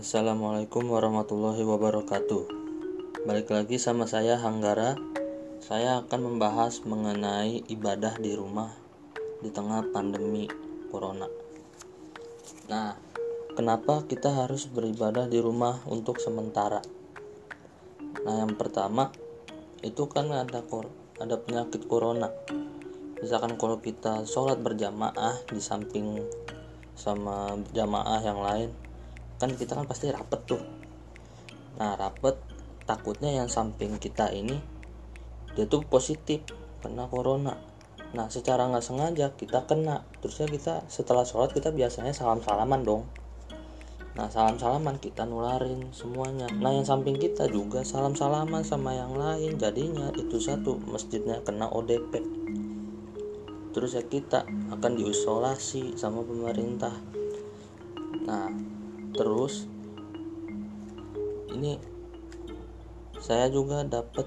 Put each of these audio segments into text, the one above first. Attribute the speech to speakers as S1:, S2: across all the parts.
S1: Assalamualaikum warahmatullahi wabarakatuh. Balik lagi sama saya Hanggara. Saya akan membahas mengenai ibadah di rumah di tengah pandemi corona. Nah, kenapa kita harus beribadah di rumah untuk sementara? Nah, yang pertama itu kan ada kor ada penyakit corona. Misalkan kalau kita sholat berjamaah di samping sama jamaah yang lain kan kita kan pasti rapet tuh. Nah rapet takutnya yang samping kita ini dia tuh positif kena corona. Nah secara nggak sengaja kita kena. Terusnya kita setelah sholat kita biasanya salam salaman dong. Nah salam salaman kita nularin semuanya. Nah yang samping kita juga salam salaman sama yang lain. Jadinya itu satu masjidnya kena ODP terus ya kita akan diisolasi sama pemerintah. Nah terus ini saya juga dapat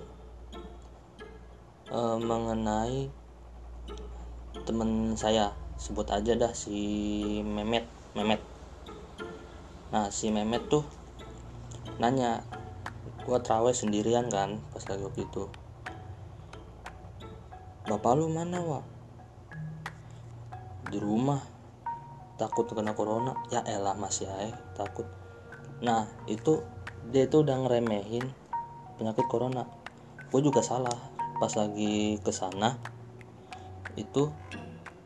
S1: e, mengenai teman saya. Sebut aja dah si Memet Memet. Nah si Memet tuh nanya gua trawe sendirian kan? Pas lagi waktu itu. Bapak lu mana wa di rumah takut kena corona. Ya elah masih aja takut. Nah itu dia itu udah ngeremehin penyakit corona. Gue juga salah. Pas lagi ke sana itu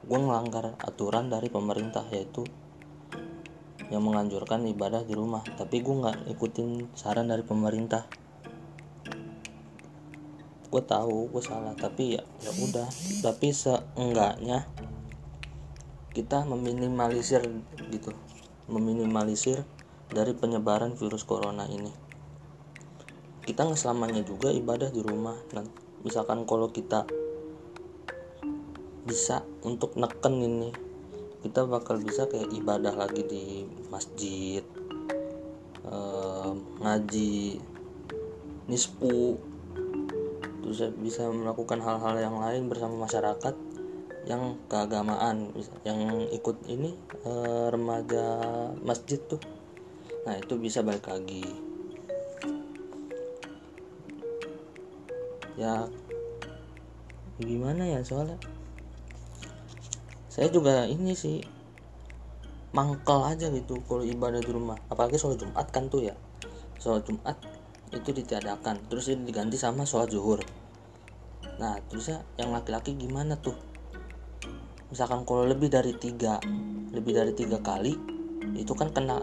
S1: gue ngelanggar aturan dari pemerintah yaitu yang menganjurkan ibadah di rumah. Tapi gue nggak ikutin saran dari pemerintah. Gue tahu gue salah tapi ya ya udah. Tapi seenggaknya kita meminimalisir gitu meminimalisir dari penyebaran virus corona ini. Kita nggak selamanya juga ibadah di rumah. Nah, misalkan kalau kita bisa untuk neken ini kita bakal bisa kayak ibadah lagi di masjid eh, ngaji nispu. Terus bisa melakukan hal-hal yang lain bersama masyarakat yang keagamaan yang ikut ini e, remaja masjid tuh. Nah itu bisa balik lagi. Ya gimana ya soalnya? Saya juga ini sih mangkel aja gitu kalau ibadah di rumah. Apalagi sholat jumat kan tuh ya. Sholat jumat itu ditiadakan terus ini diganti sama sholat zuhur. Nah terusnya yang laki-laki gimana tuh misalkan kalau lebih dari tiga lebih dari tiga kali itu kan kena.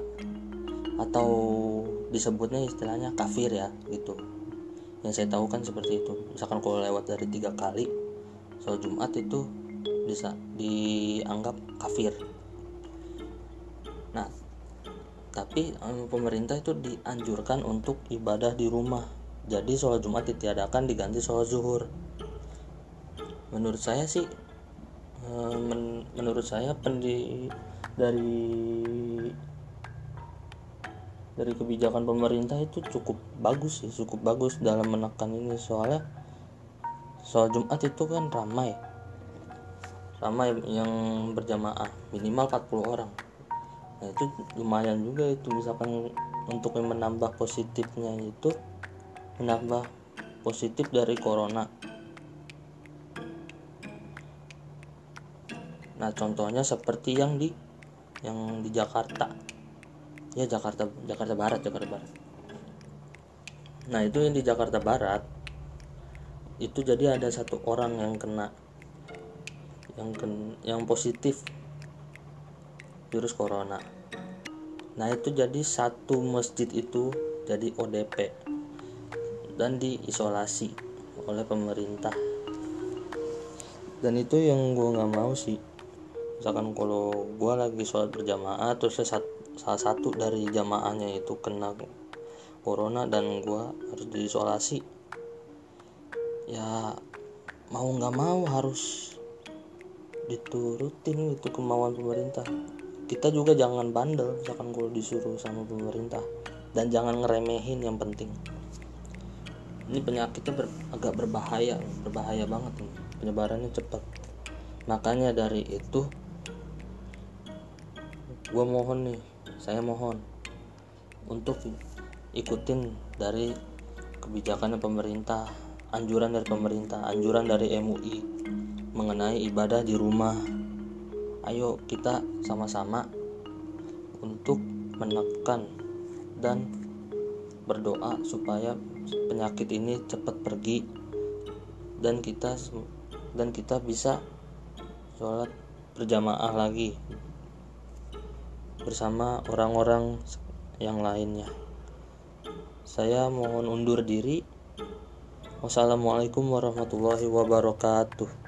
S1: Atau disebutnya istilahnya kafir ya gitu. Yang saya tahu kan seperti itu. Misalkan kalau lewat dari tiga kali sholat jumat itu bisa dianggap kafir. Nah tapi pemerintah itu dianjurkan untuk ibadah di rumah. Jadi sholat jumat ditiadakan diganti sholat zuhur. Menurut saya sih men menurut saya pendi dari dari kebijakan pemerintah itu cukup bagus sih cukup bagus dalam menekan ini. Soalnya soal Jumat itu kan ramai. Ramai yang berjamaah minimal 40 orang. Nah itu lumayan juga itu. Misalkan untuk menambah positifnya itu menambah positif dari corona Nah, contohnya seperti yang di yang di Jakarta. Ya Jakarta Jakarta Barat, Jakarta Barat. Nah, itu yang di Jakarta Barat itu jadi ada satu orang yang kena yang ken, yang positif virus corona. Nah, itu jadi satu masjid itu jadi ODP dan diisolasi oleh pemerintah. Dan itu yang gue nggak mau sih misalkan kalau gue lagi sholat berjamaah terus salah satu dari jamaahnya itu kena corona dan gue harus diisolasi ya mau nggak mau harus diturutin itu kemauan pemerintah. Kita juga jangan bandel misalkan kalau disuruh sama pemerintah dan jangan ngeremehin yang penting. Ini penyakitnya ber, agak berbahaya berbahaya banget nih penyebarannya cepat. Makanya dari itu gue mohon nih saya mohon untuk ikutin dari kebijakan pemerintah anjuran dari pemerintah anjuran dari MUI mengenai ibadah di rumah. Ayo kita sama-sama untuk menekan dan berdoa supaya penyakit ini cepat pergi dan kita dan kita bisa sholat berjamaah lagi bersama orang-orang yang lainnya. Saya mohon undur diri. Wassalamualaikum warahmatullahi wabarakatuh.